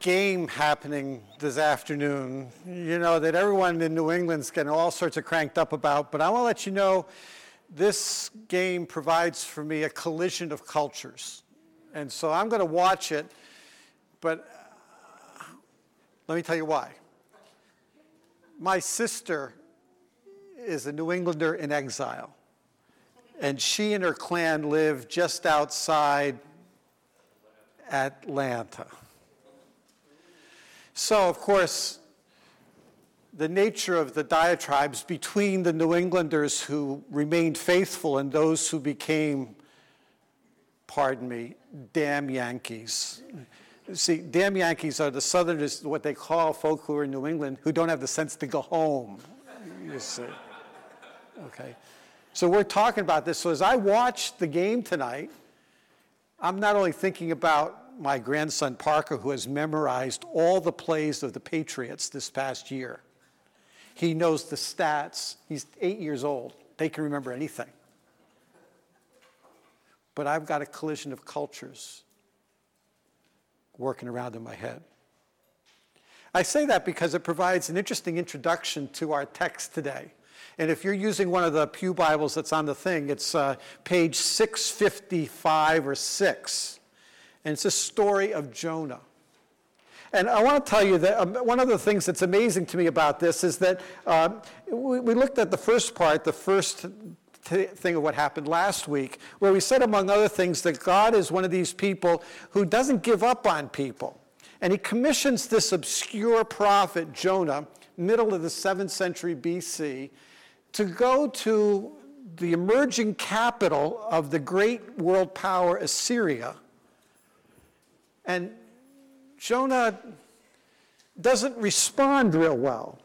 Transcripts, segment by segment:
game happening this afternoon, you know, that everyone in New England's getting all sorts of cranked up about, but I want to let you know this game provides for me a collision of cultures. And so I'm going to watch it, but uh, let me tell you why. My sister is a New Englander in exile, and she and her clan live just outside Atlanta. So, of course, the nature of the diatribes between the New Englanders who remained faithful and those who became, pardon me, damn Yankees. See, damn Yankees are the Southerners, what they call folk who are in New England, who don't have the sense to go home. You see. Okay. So we're talking about this. So as I watch the game tonight, I'm not only thinking about my grandson Parker, who has memorized all the plays of the Patriots this past year. He knows the stats. He's eight years old. They can remember anything. But I've got a collision of cultures working around in my head. I say that because it provides an interesting introduction to our text today. And if you're using one of the Pew Bibles that's on the thing, it's uh, page 655 or 6 and it's a story of Jonah. And I want to tell you that um, one of the things that's amazing to me about this is that uh, we, we, looked at the first part, the first thing of what happened last week, where we said, among other things, that God is one of these people who doesn't give up on people. And he commissions this obscure prophet, Jonah, middle of the 7th century BC, to go to the emerging capital of the great world power, Assyria and Jonah doesn't respond real well.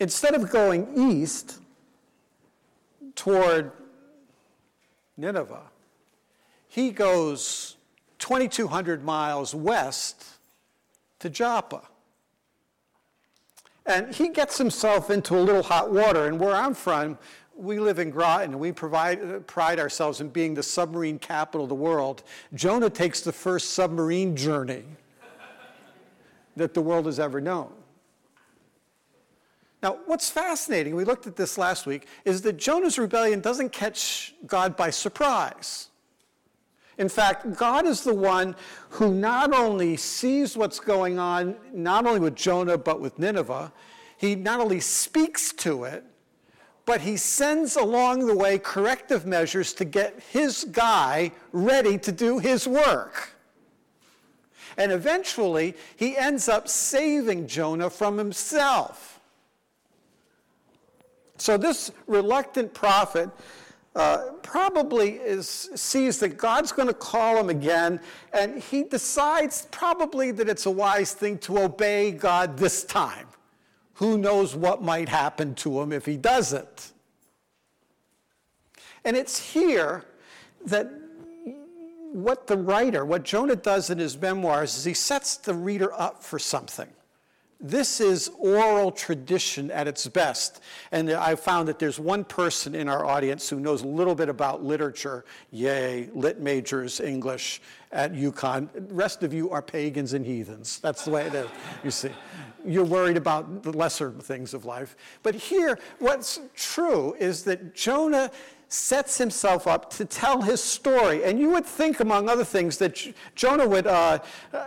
Instead of going east toward Nineveh, he goes 2,200 miles west to Joppa. And he gets himself into a little hot water. And where I'm from, we live in Groton and we provide, uh, pride ourselves in being the submarine capital of the world. Jonah takes the first submarine journey that the world has ever known. Now, what's fascinating, we looked at this last week, is that Jonah's rebellion doesn't catch God by surprise. In fact, God is the one who not only sees what's going on, not only with Jonah, but with Nineveh, he not only speaks to it, but he sends along the way corrective measures to get his guy ready to do his work. And eventually, he ends up saving Jonah from himself. So, this reluctant prophet uh, probably is, sees that God's going to call him again, and he decides probably that it's a wise thing to obey God this time who knows what might happen to him if he doesn't. And it's here that what the writer, what Jonah does in his memoirs, is he sets the reader up for something. This is oral tradition at its best. And I found that there's one person in our audience who knows a little bit about literature. Yay, lit majors, English at UConn. The rest of you are pagans and heathens. That's the way it is, you see you're worried about the lesser things of life. But here, what's true is that Jonah sets himself up to tell his story. And you would think, among other things, that Jonah would, uh, uh,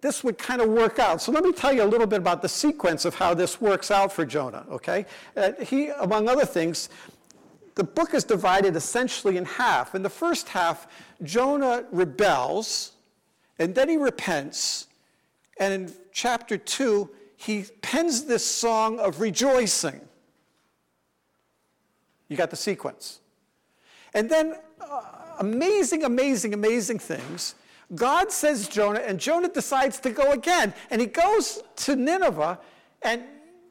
this would kind of work out. So let me tell you a little bit about the sequence of how this works out for Jonah, okay? Uh, he, among other things, the book is divided essentially in half. In the first half, Jonah rebels, and then he repents, and in chapter 2, he pens this song of rejoicing. You got the sequence. And then, uh, amazing, amazing, amazing things. God says Jonah, and Jonah decides to go again. And he goes to Nineveh, and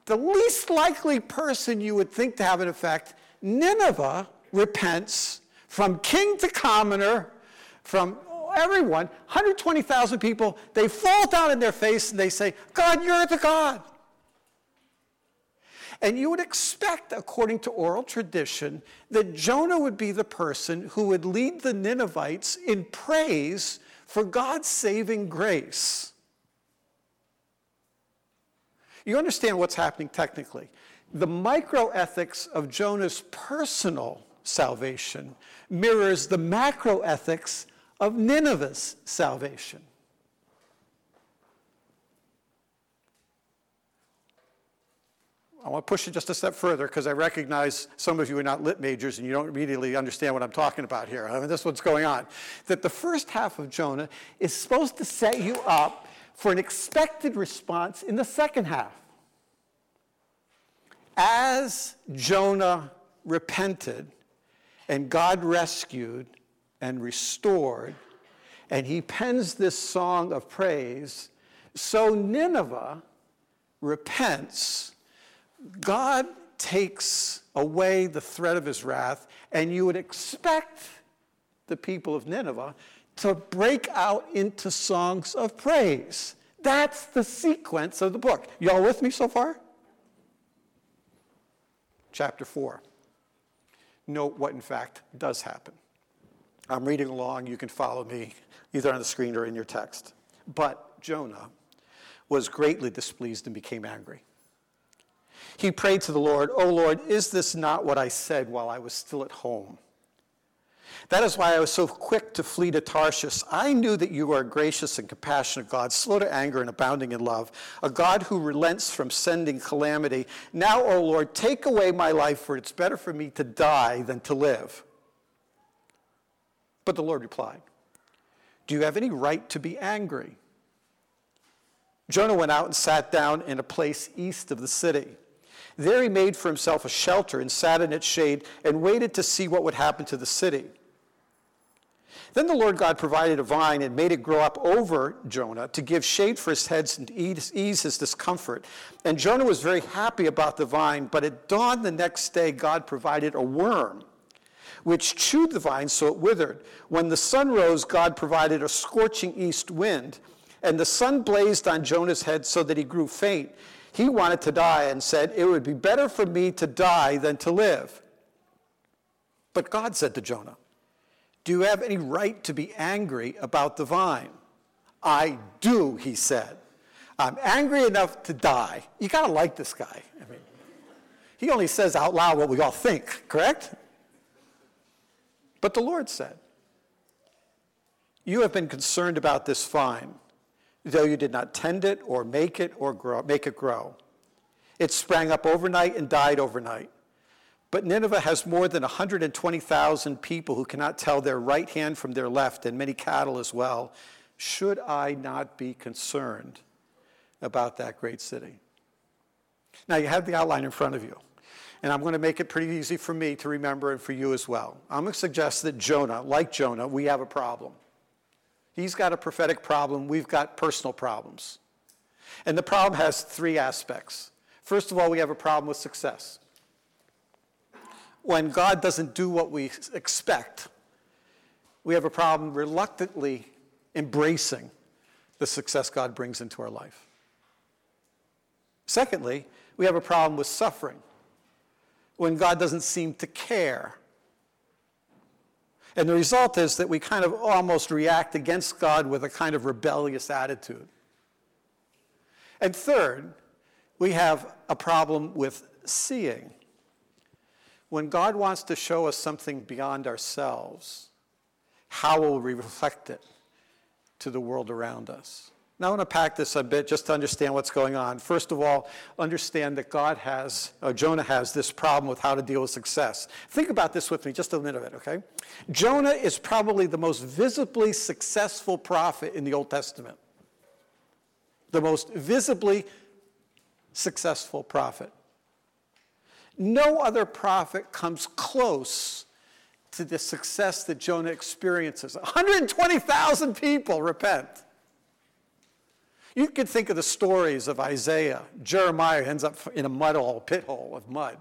the least likely person you would think to have an effect, Nineveh repents from king to commoner, from everyone, 120,000 people, they fall down in their face and they say, God, you're the God. And you would expect, according to oral tradition, that Jonah would be the person who would lead the Ninevites in praise for God's saving grace. You understand what's happening technically. The microethics of Jonah's personal salvation mirrors the macroethics of Nineveh's salvation. I want to push it just a step further because I recognize some of you are not lit majors and you don't immediately understand what I'm talking about here. I mean, this is what's going on. That the first half of Jonah is supposed to set you up for an expected response in the second half. As Jonah repented and God rescued and restored, and he pens this song of praise, so Nineveh repents God takes away the threat of his wrath, and you would expect the people of Nineveh to break out into songs of praise. That's the sequence of the book. Y'all with me so far? Chapter 4. Note what, in fact, does happen. I'm reading along. You can follow me either on the screen or in your text. But Jonah was greatly displeased and became angry. He prayed to the Lord, O Lord, is this not what I said while I was still at home? That is why I was so quick to flee to Tarshish. I knew that you are a gracious and compassionate God, slow to anger and abounding in love, a God who relents from sending calamity. Now, O Lord, take away my life, for it's better for me to die than to live. But the Lord replied, Do you have any right to be angry? Jonah went out and sat down in a place east of the city. There he made for himself a shelter and sat in its shade and waited to see what would happen to the city. Then the Lord God provided a vine and made it grow up over Jonah to give shade for his head and ease, his discomfort. And Jonah was very happy about the vine, but at dawn the next day, God provided a worm which chewed the vine so it withered. When the sun rose, God provided a scorching east wind, and the sun blazed on Jonah's head so that he grew faint. He wanted to die and said, It would be better for me to die than to live. But God said to Jonah, Do you have any right to be angry about the vine? I do, he said. I'm angry enough to die. You got to like this guy. I mean, he only says out loud what we all think, correct? But the Lord said, You have been concerned about this vine though you did not tend it or make it or grow, make it grow. It sprang up overnight and died overnight. But Nineveh has more than 120,000 people who cannot tell their right hand from their left, and many cattle as well. Should I not be concerned about that great city? Now, you have the outline in front of you, and I'm going to make it pretty easy for me to remember and for you as well. I'm going to suggest that Jonah, like Jonah, we have a problem. He's got a prophetic problem, we've got personal problems. And the problem has three aspects. First of all, we have a problem with success. When God doesn't do what we expect, we have a problem reluctantly embracing the success God brings into our life. Secondly, we have a problem with suffering when God doesn't seem to care and the result is that we kind of almost react against God with a kind of rebellious attitude. And third, we have a problem with seeing. When God wants to show us something beyond ourselves, how will we reflect it to the world around us? Now, I want to pack this a bit just to understand what's going on. First of all, understand that God has, or Jonah has, this problem with how to deal with success. Think about this with me just a minute, okay? Jonah is probably the most visibly successful prophet in the Old Testament. The most visibly successful prophet. No other prophet comes close to the success that Jonah experiences. 120,000 people repent. You could think of the stories of Isaiah. Jeremiah ends up in a mud hole, pit hole of mud.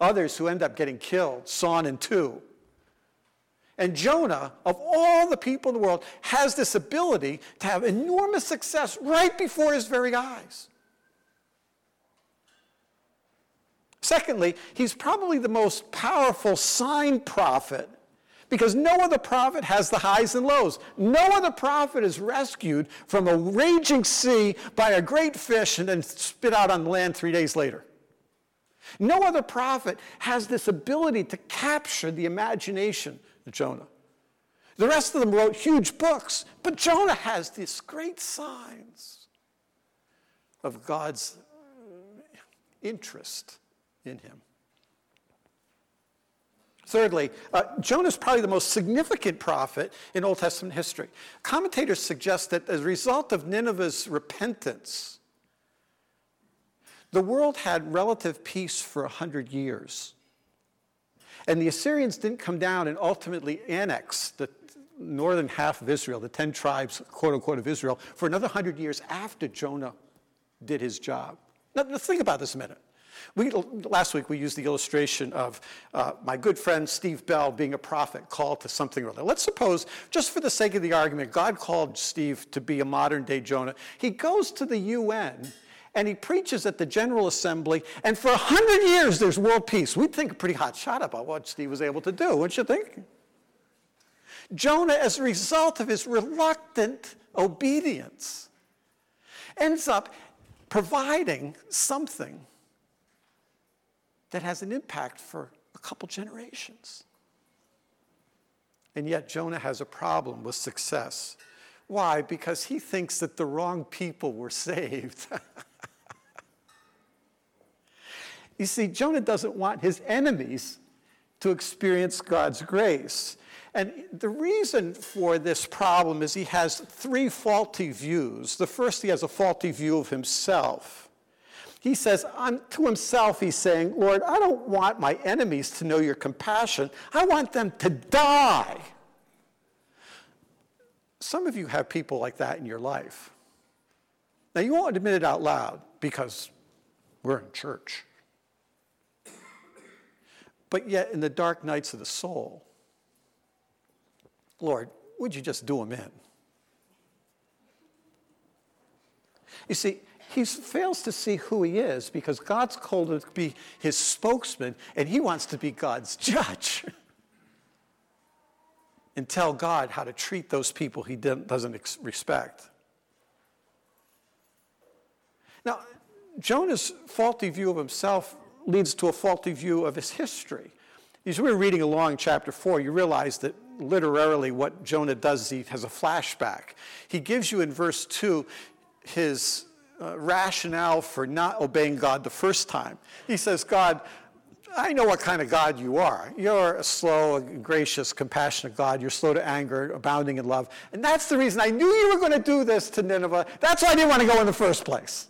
Others who end up getting killed, sawn in two. And Jonah, of all the people in the world, has this ability to have enormous success right before his very eyes. Secondly, he's probably the most powerful sign prophet Because no other prophet has the highs and lows. No other prophet is rescued from a raging sea by a great fish and then spit out on land three days later. No other prophet has this ability to capture the imagination of Jonah. The rest of them wrote huge books, but Jonah has these great signs of God's interest in him. Thirdly, uh, Jonah is probably the most significant prophet in Old Testament history. Commentators suggest that as a result of Nineveh's repentance, the world had relative peace for 100 years. And the Assyrians didn't come down and ultimately annex the northern half of Israel, the 10 tribes, quote unquote, of Israel, for another 100 years after Jonah did his job. Now, think about this a minute. We, last week we used the illustration of uh, my good friend Steve Bell being a prophet called to something or other. Let's suppose, just for the sake of the argument, God called Steve to be a modern day Jonah. He goes to the UN and he preaches at the General Assembly, and for a hundred years there's world peace. We'd think a pretty hot shot about what Steve was able to do, wouldn't you think? Jonah, as a result of his reluctant obedience, ends up providing something that has an impact for a couple generations. And yet, Jonah has a problem with success. Why? Because he thinks that the wrong people were saved. you see, Jonah doesn't want his enemies to experience God's grace. And the reason for this problem is he has three faulty views. The first, he has a faulty view of himself. He says to himself, he's saying, Lord, I don't want my enemies to know your compassion. I want them to die. Some of you have people like that in your life. Now, you won't admit it out loud because we're in church. But yet, in the dark nights of the soul, Lord, would you just do them in? You see, he fails to see who he is because God's called to be his spokesman and he wants to be God's judge and tell God how to treat those people he doesn't respect. Now, Jonah's faulty view of himself leads to a faulty view of his history. As we are reading along chapter 4, you realize that literally what Jonah does is he has a flashback. He gives you in verse 2 his uh, rationale for not obeying God the first time. He says, God, I know what kind of God you are. You're a slow, gracious, compassionate God. You're slow to anger, abounding in love. And that's the reason I knew you were going to do this to Nineveh. That's why I didn't want to go in the first place.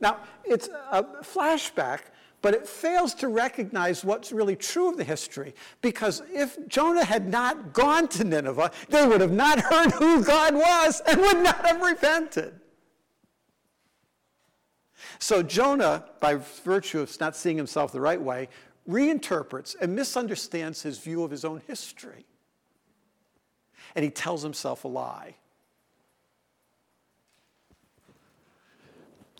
Now, it's a flashback, but it fails to recognize what's really true of the history. Because if Jonah had not gone to Nineveh, they would have not heard who God was and would not have repented. So Jonah, by virtue of not seeing himself the right way, reinterprets and misunderstands his view of his own history. And he tells himself a lie.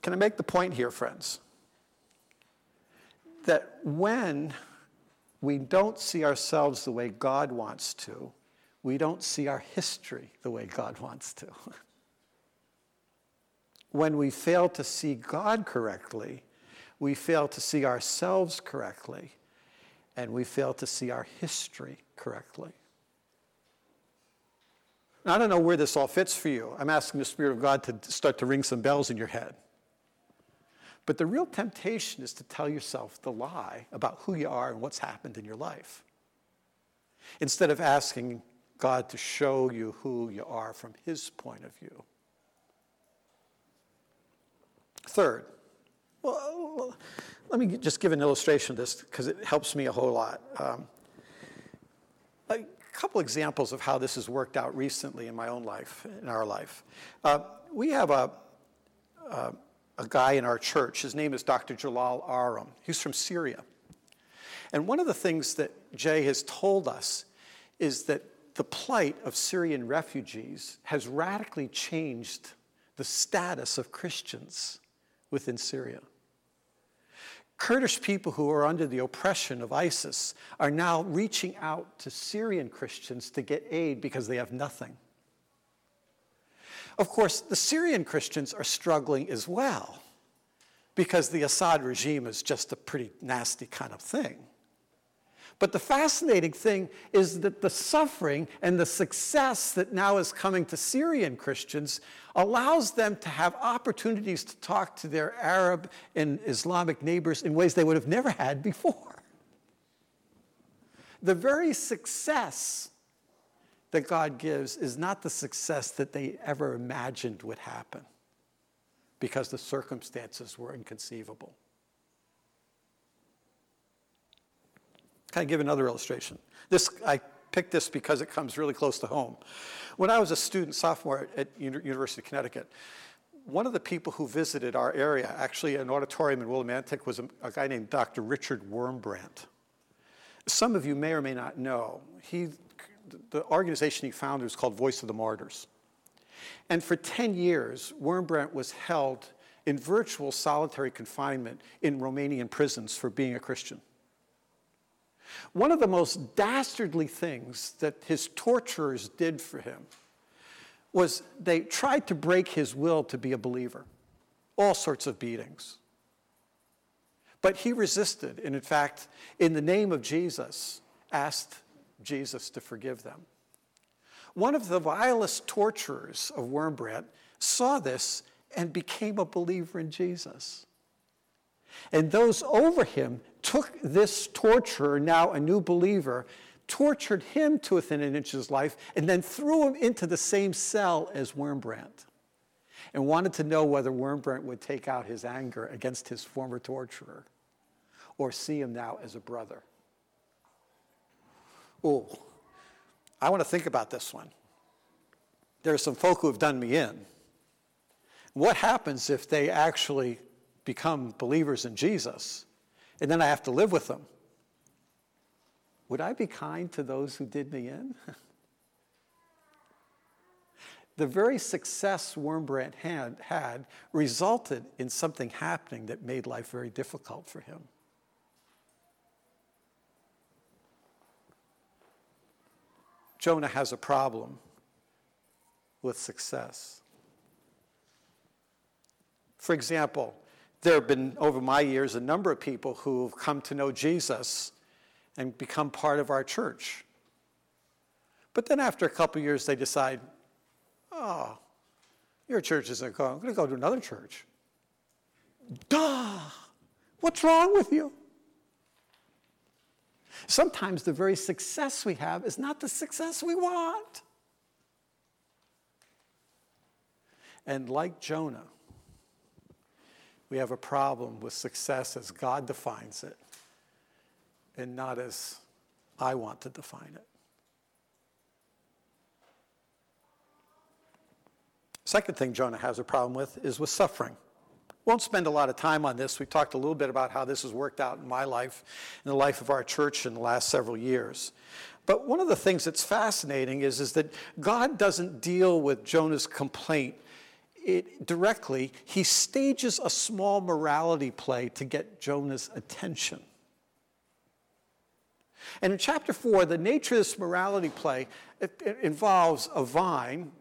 Can I make the point here, friends? That when we don't see ourselves the way God wants to, we don't see our history the way God wants to. when we fail to see God correctly, we fail to see ourselves correctly, and we fail to see our history correctly. Now, I don't know where this all fits for you. I'm asking the Spirit of God to start to ring some bells in your head. But the real temptation is to tell yourself the lie about who you are and what's happened in your life. Instead of asking God to show you who you are from His point of view. Third, well, let me just give an illustration of this because it helps me a whole lot. Um, a couple examples of how this has worked out recently in my own life, in our life. Uh, we have a, a, a, guy in our church. His name is Dr. Jalal Aram. He's from Syria. And one of the things that Jay has told us is that the plight of Syrian refugees has radically changed the status of Christians within Syria. Kurdish people who are under the oppression of ISIS are now reaching out to Syrian Christians to get aid because they have nothing. Of course, the Syrian Christians are struggling as well because the Assad regime is just a pretty nasty kind of thing. But the fascinating thing is that the suffering and the success that now is coming to Syrian Christians allows them to have opportunities to talk to their Arab and Islamic neighbors in ways they would have never had before. The very success that God gives is not the success that they ever imagined would happen because the circumstances were inconceivable. Can I give another illustration? This, I picked this because it comes really close to home. When I was a student sophomore at University of Connecticut, one of the people who visited our area, actually an auditorium in Willimantic, was a, a guy named Dr. Richard Wurmbrand. Some of you may or may not know, he, the organization he founded was called Voice of the Martyrs. And for 10 years, Wurmbrand was held in virtual solitary confinement in Romanian prisons for being a Christian. One of the most dastardly things that his torturers did for him was they tried to break his will to be a believer, all sorts of beatings. But he resisted, and in fact, in the name of Jesus, asked Jesus to forgive them. One of the vilest torturers of Wurmbrand saw this and became a believer in Jesus. And those over him took this torturer, now a new believer, tortured him to within an inch of his life, and then threw him into the same cell as Wurmbrand and wanted to know whether Wurmbrand would take out his anger against his former torturer or see him now as a brother. Oh, I want to think about this one. There are some folk who have done me in. What happens if they actually become believers in Jesus, and then I have to live with them. Would I be kind to those who did me in? the very success Wurmbrand had, had resulted in something happening that made life very difficult for him. Jonah has a problem with success. For example, there have been, over my years, a number of people who've come to know Jesus and become part of our church. But then after a couple years, they decide, oh, your church isn't going. I'm going to go to another church. Duh! What's wrong with you? Sometimes the very success we have is not the success we want. And like Jonah, we have a problem with success as God defines it and not as I want to define it. Second thing Jonah has a problem with is with suffering. Won't spend a lot of time on this. We talked a little bit about how this has worked out in my life, in the life of our church in the last several years. But one of the things that's fascinating is, is that God doesn't deal with Jonah's complaint it directly, he stages a small morality play to get Jonah's attention. And in chapter four, the nature of this morality play it, it involves a vine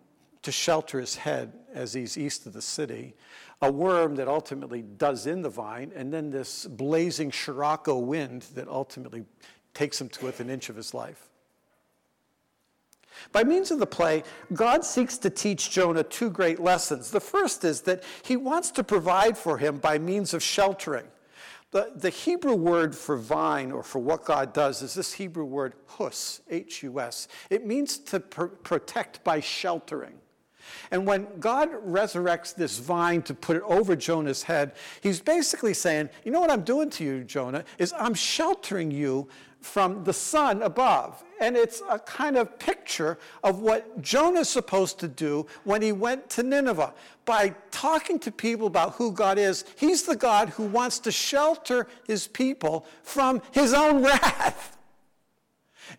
to shelter his head as he's east of the city, a worm that ultimately does in the vine, and then this blazing Scirocco wind that ultimately takes him to within an inch of his life. By means of the play, God seeks to teach Jonah two great lessons. The first is that he wants to provide for him by means of sheltering. The, the Hebrew word for vine or for what God does is this Hebrew word hus, H U S. It means to pr- protect by sheltering. And when God resurrects this vine to put it over Jonah's head, he's basically saying, You know what I'm doing to you, Jonah, is I'm sheltering you from the sun above. And it's a kind of picture of what Jonah's supposed to do when he went to Nineveh. By talking to people about who God is, he's the God who wants to shelter his people from his own wrath.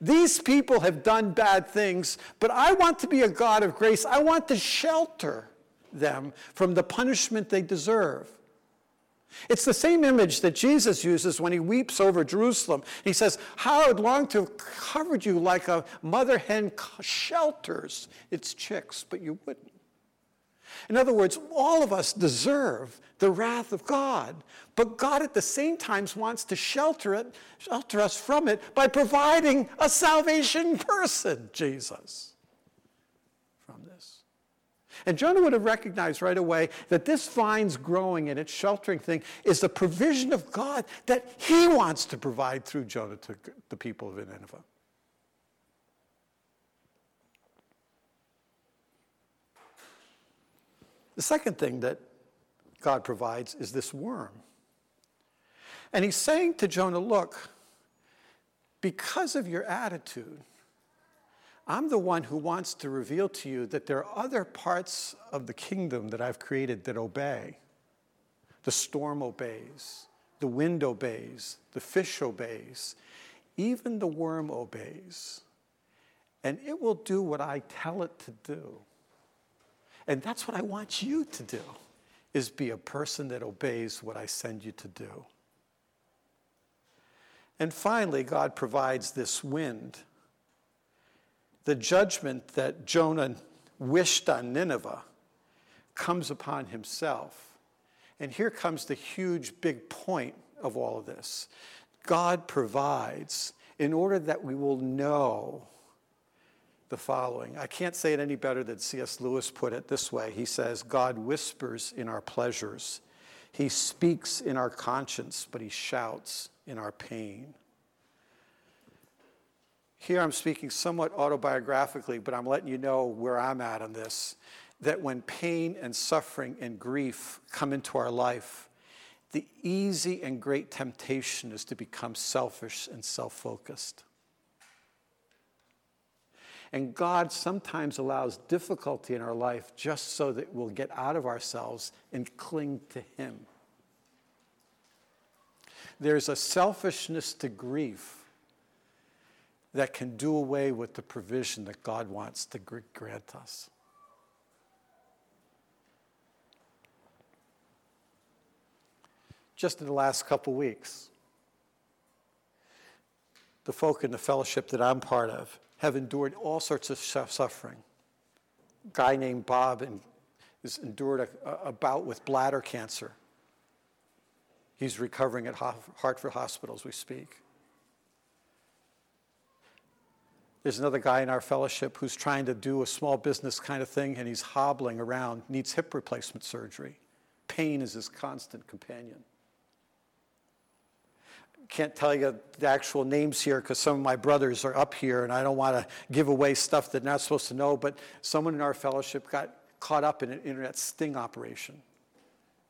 These people have done bad things, but I want to be a God of grace. I want to shelter them from the punishment they deserve. It's the same image that Jesus uses when he weeps over Jerusalem. He says, How I'd long to have covered you like a mother hen shelters its chicks, but you wouldn't. In other words, all of us deserve the wrath of God, but God at the same time wants to shelter it, shelter us from it by providing a salvation person, Jesus. And Jonah would have recognized right away that this vine's growing and its sheltering thing is the provision of God that he wants to provide through Jonah to the people of Nineveh. The second thing that God provides is this worm. And he's saying to Jonah, Look, because of your attitude, I'm the one who wants to reveal to you that there are other parts of the kingdom that I've created that obey. The storm obeys, the wind obeys, the fish obeys, even the worm obeys. And it will do what I tell it to do. And that's what I want you to do is be a person that obeys what I send you to do. And finally, God provides this wind the judgment that Jonah wished on Nineveh comes upon himself. And here comes the huge, big point of all of this God provides in order that we will know the following. I can't say it any better than C.S. Lewis put it this way. He says, God whispers in our pleasures, He speaks in our conscience, but He shouts in our pain. Here I'm speaking somewhat autobiographically, but I'm letting you know where I'm at on this. That when pain and suffering and grief come into our life, the easy and great temptation is to become selfish and self focused. And God sometimes allows difficulty in our life just so that we'll get out of ourselves and cling to Him. There's a selfishness to grief that can do away with the provision that God wants to grant us. Just in the last couple weeks, the folk in the fellowship that I'm part of have endured all sorts of suffering. A guy named Bob has endured a, a bout with bladder cancer. He's recovering at Hartford Hospital as we speak. There's another guy in our fellowship who's trying to do a small business kind of thing and he's hobbling around, needs hip replacement surgery. Pain is his constant companion. Can't tell you the actual names here because some of my brothers are up here and I don't want to give away stuff that they're not supposed to know, but someone in our fellowship got caught up in an internet sting operation.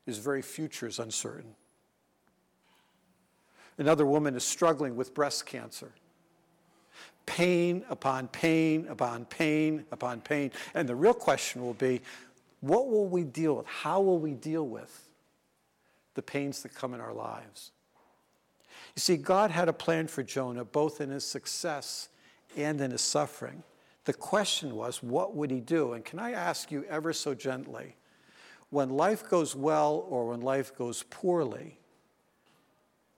His very future is uncertain. Another woman is struggling with breast cancer pain upon pain upon pain upon pain. And the real question will be what will we deal with? How will we deal with the pains that come in our lives? You see, God had a plan for Jonah both in his success and in his suffering. The question was, what would he do? And can I ask you ever so gently, when life goes well or when life goes poorly,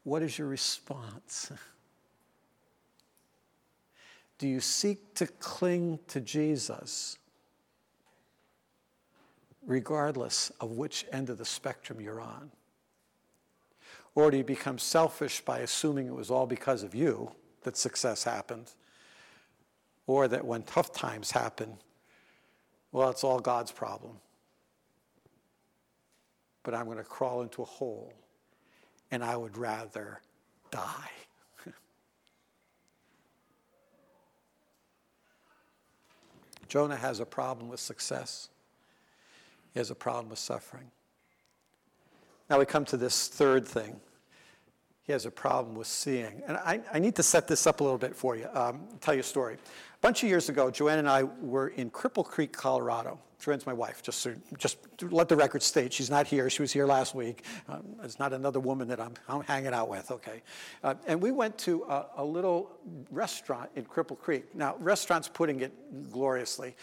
what is your response? Do you seek to cling to Jesus regardless of which end of the spectrum you're on? Or do you become selfish by assuming it was all because of you that success happened? Or that when tough times happen, well, it's all God's problem. But I'm going to crawl into a hole and I would rather die. Jonah has a problem with success, he has a problem with suffering. Now we come to this third thing. He has a problem with seeing. And I, I need to set this up a little bit for you, um, tell you a story. A bunch of years ago, Joanne and I were in Cripple Creek, Colorado. Joanne's my wife, just, to, just let the record state. She's not here. She was here last week. Um, it's not another woman that I'm, I'm hanging out with, okay? Uh, and we went to a, a, little restaurant in Cripple Creek. Now, restaurant's putting it gloriously.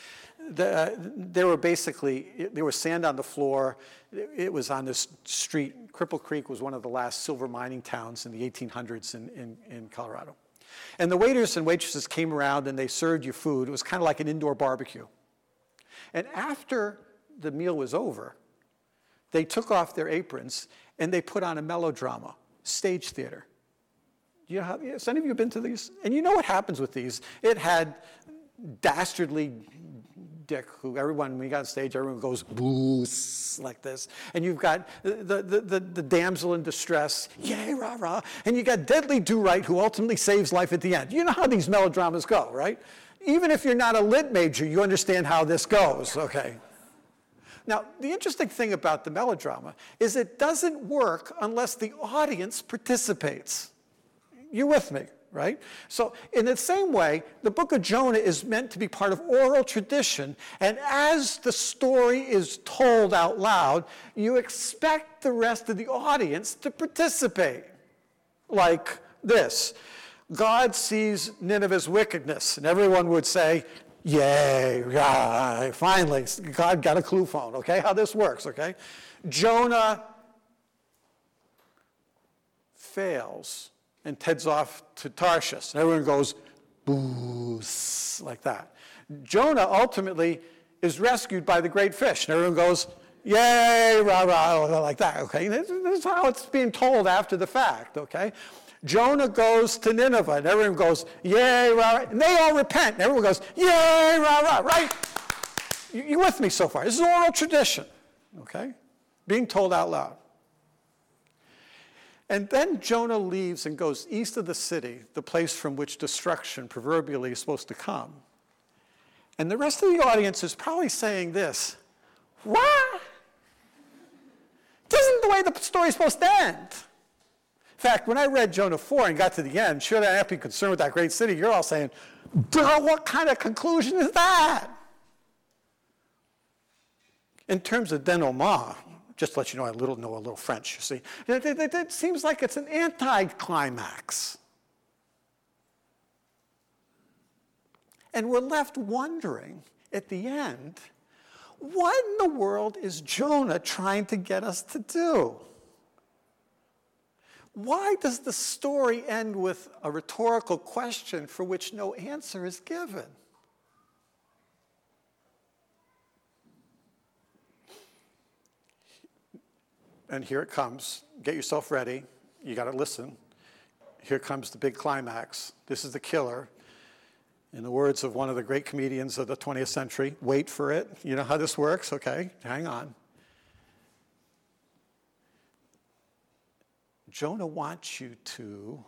the, uh, there were basically, there was sand on the floor. It, it was on this street. Cripple Creek was one of the last silver mining towns in the 1800s in, in, in Colorado. And the waiters and waitresses came around and they served you food. It was kind of like an indoor barbecue. And after the meal was over, they took off their aprons and they put on a melodrama, stage theater. You know has any of you been to these? And you know what happens with these? It had dastardly dick who everyone, when we got on stage, everyone goes boo like this. And you've got the, the, the, the damsel in distress, yay, rah, rah. And you got Dudley Do-Right who ultimately saves life at the end. You know how these melodramas go, right? Even if you're not a lit major, you understand how this goes, okay? Now, the interesting thing about the melodrama is it doesn't work unless the audience participates. You're with me? right? So, in the same way, the book of Jonah is meant to be part of oral tradition, and as the story is told out loud, you expect the rest of the audience to participate. Like this God sees Nineveh's wickedness, and everyone would say, Yay, yeah, finally, God got a clue phone, okay? How this works, okay? Jonah fails and heads off to Tarshish. And everyone goes, boo, like that. Jonah ultimately is rescued by the great fish. And everyone goes, yay, rah, rah, like that, okay? This is how it's being told after the fact, okay? Jonah goes to Nineveh, and everyone goes, yay, rah, rah. And they all repent, and everyone goes, yay, rah, rah, right? You, with me so far? This is oral tradition, okay? Being told out loud. And then Jonah leaves and goes east of the city, the place from which destruction proverbially is supposed to come. And the rest of the audience is probably saying this What? This isn't the way the story's supposed to end. In fact, when I read Jonah 4 and got to the end, should I not be concerned with that great city? You're all saying, Duh, what kind of conclusion is that? In terms of denouement, just to let you know, I little know a little French, you see. It, it, it seems like it's an anticlimax. And we're left wondering at the end, what in the world is Jonah trying to get us to do? Why does the story end with a rhetorical question for which no answer is given? and here it comes. Get yourself ready. You got to listen. Here comes the big climax. This is the killer. In the words of one of the great comedians of the 20th century, wait for it. You know how this works? Okay, hang on. Jonah wants you to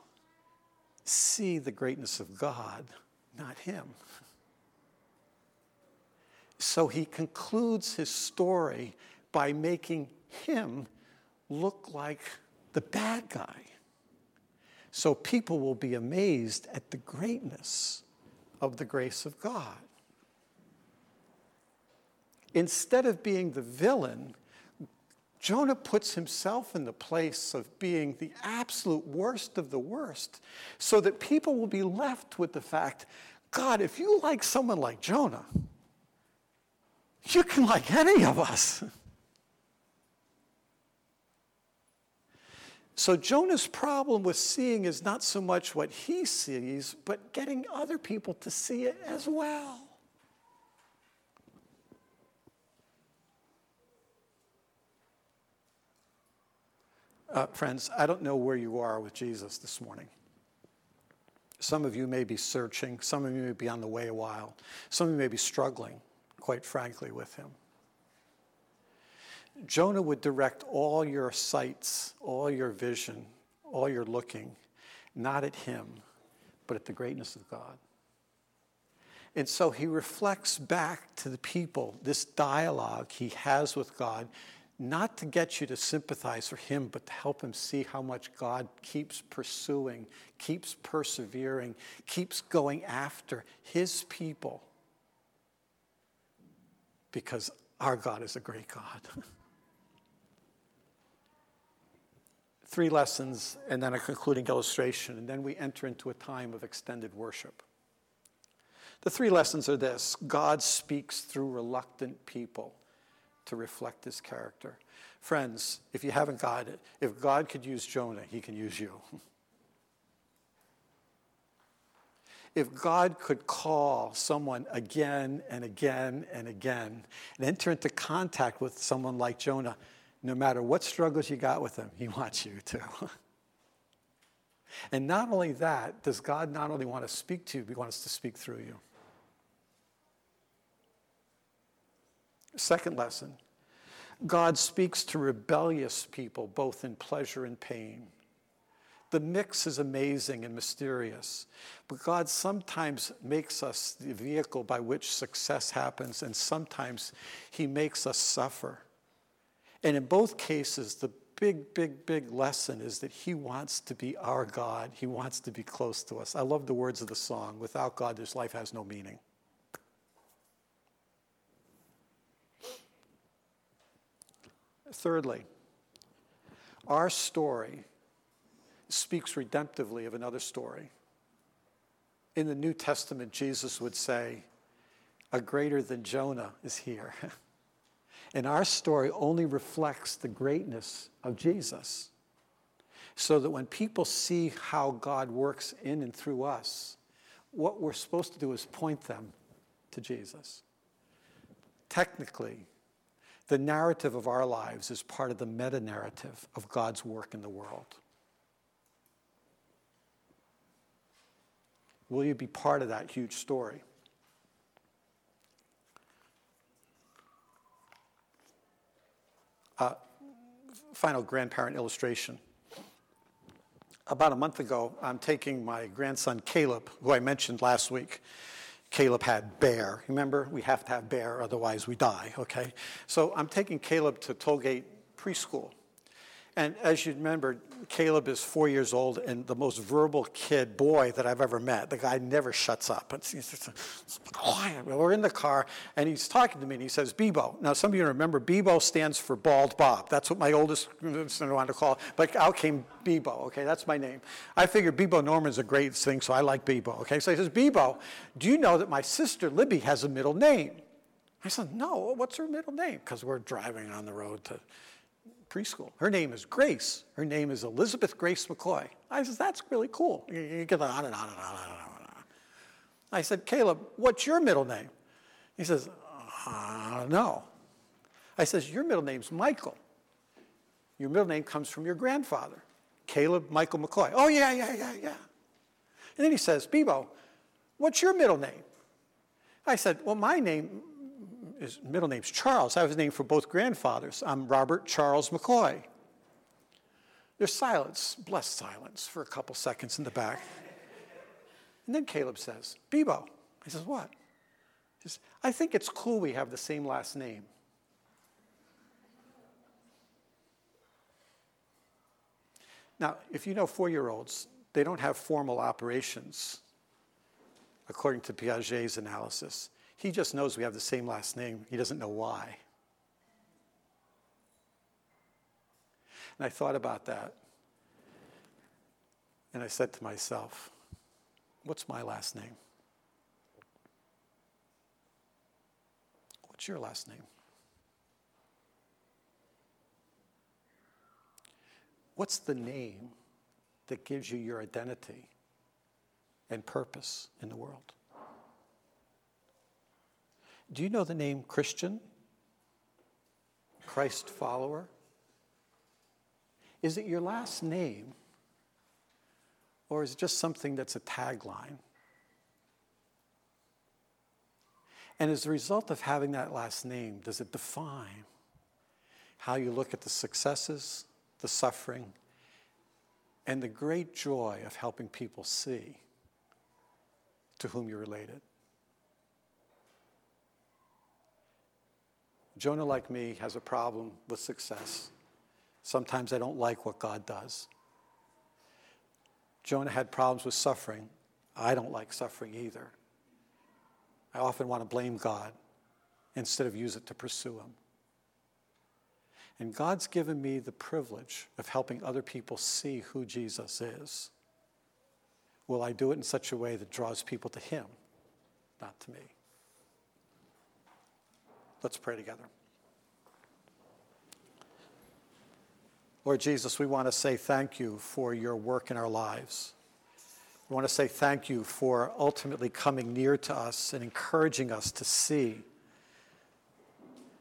see the greatness of God, not him. So he concludes his story by making him look like the bad guy. So people will be amazed at the greatness of the grace of God. Instead of being the villain, Jonah puts himself in the place of being the absolute worst of the worst, so that people will be left with the fact God, if you like someone like Jonah, you can like any of us. So Jonah's problem with seeing is not so much what he sees, but getting other people to see it as well. Uh, friends, I don't know where you are with Jesus this morning. Some of you may be searching, some of you may be on the way a while, some of you may be struggling, quite frankly, with him. Jonah would direct all your sights, all your vision, all your looking, not at him, but at the greatness of God. And so he reflects back to the people this dialogue he has with God, not to get you to sympathize for him, but to help him see how much God keeps pursuing, keeps persevering, keeps going after his people. Because our God is a great God. three lessons and then a concluding illustration, and then we enter into a time of extended worship. The three lessons are this God speaks through reluctant people to reflect his character. Friends, if you haven't got it, if God could use Jonah, he can use you. if God could call someone again and again and again and enter into contact with someone like Jonah, no matter what struggles you got with him, he wants you to. and not only that, does God not only want to speak to you, but he wants to speak through you. Second lesson God speaks to rebellious people both in pleasure and pain. The mix is amazing and mysterious, but God sometimes makes us the vehicle by which success happens, and sometimes He makes us suffer. And in both cases, the big, big, big lesson is that He wants to be our God. He wants to be close to us. I love the words of the song Without God, this life has no meaning. Thirdly, our story speaks redemptively of another story. In the New Testament, Jesus would say, A greater than Jonah is here. and our story only reflects the greatness of Jesus. So that when people see how God works in and through us, what we're supposed to do is point them to Jesus. Technically, the narrative of our lives is part of the meta narrative of God's work in the world. Will you be part of that huge story? Uh, final grandparent illustration. About a month ago, I'm taking my grandson Caleb, who I mentioned last week, Caleb had bear. Remember, we have to have bear, otherwise we die, okay? So I'm taking Caleb to Tollgate Preschool. And as you remember, Caleb is four years old and the most verbal kid, boy, that I've ever met. The guy never shuts up. It's, it's, it's quiet. We're in the car and he's talking to me and he says, Bebo. Now, some of you remember, Bebo stands for Bald Bob. That's what my oldest son wanted to call it. But out came Bebo, okay? That's my name. I figured Bebo Norman's a great thing, so I like Bebo, okay? So he says, Bebo, do you know that my sister Libby has a middle name? I said, no, what's her middle name? Because we're driving on the road to preschool. Her name is Grace. Her name is Elizabeth Grace McCoy. I said, that's really cool. You get on and on and on and on. I said, Caleb, what's your middle name? He says, uh, no. I says, your middle name's Michael. Your middle name comes from your grandfather, Caleb Michael McCoy. Oh, yeah, yeah, yeah, yeah. And then he says, Bebo, what's your middle name? I said, well, my name, his middle name's Charles. I was named for both grandfathers. I'm Robert Charles McCoy. There's silence, blessed silence, for a couple seconds in the back. And then Caleb says, Bebo. He says, What? He says, I think it's cool we have the same last name. Now, if you know four year olds, they don't have formal operations, according to Piaget's analysis. He just knows we have the same last name. He doesn't know why. And I thought about that. And I said to myself, what's my last name? What's your last name? What's the name that gives you your identity and purpose in the world? Do you know the name Christian? Christ follower? Is it your last name? Or is it just something that's a tagline? And as a result of having that last name, does it define how you look at the successes, the suffering, and the great joy of helping people see to whom you're related? Jonah, like me, has a problem with success. Sometimes I don't like what God does. Jonah had problems with suffering. I don't like suffering either. I often want to blame God instead of use it to pursue Him. And God's given me the privilege of helping other people see who Jesus is. Will I do it in such a way that draws people to Him not to me. Let's pray together. Lord Jesus, we want to say thank you for your work in our lives. We want to say thank you for ultimately coming near to us and encouraging us to see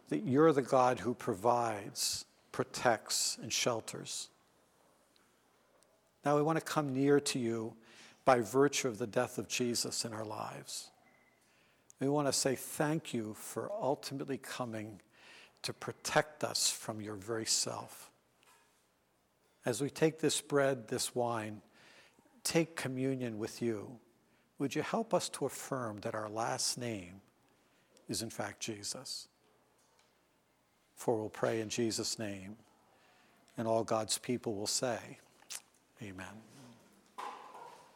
that you're the God who provides, protects, and shelters. Now we want to come near to you by virtue of the death of Jesus in our lives. We want to say thank you for ultimately coming to protect us from your very self. As we take this bread, this wine, take communion with you, would you help us to affirm that our last name is in fact Jesus? For we'll pray in Jesus' name, and all God's people will say, Amen.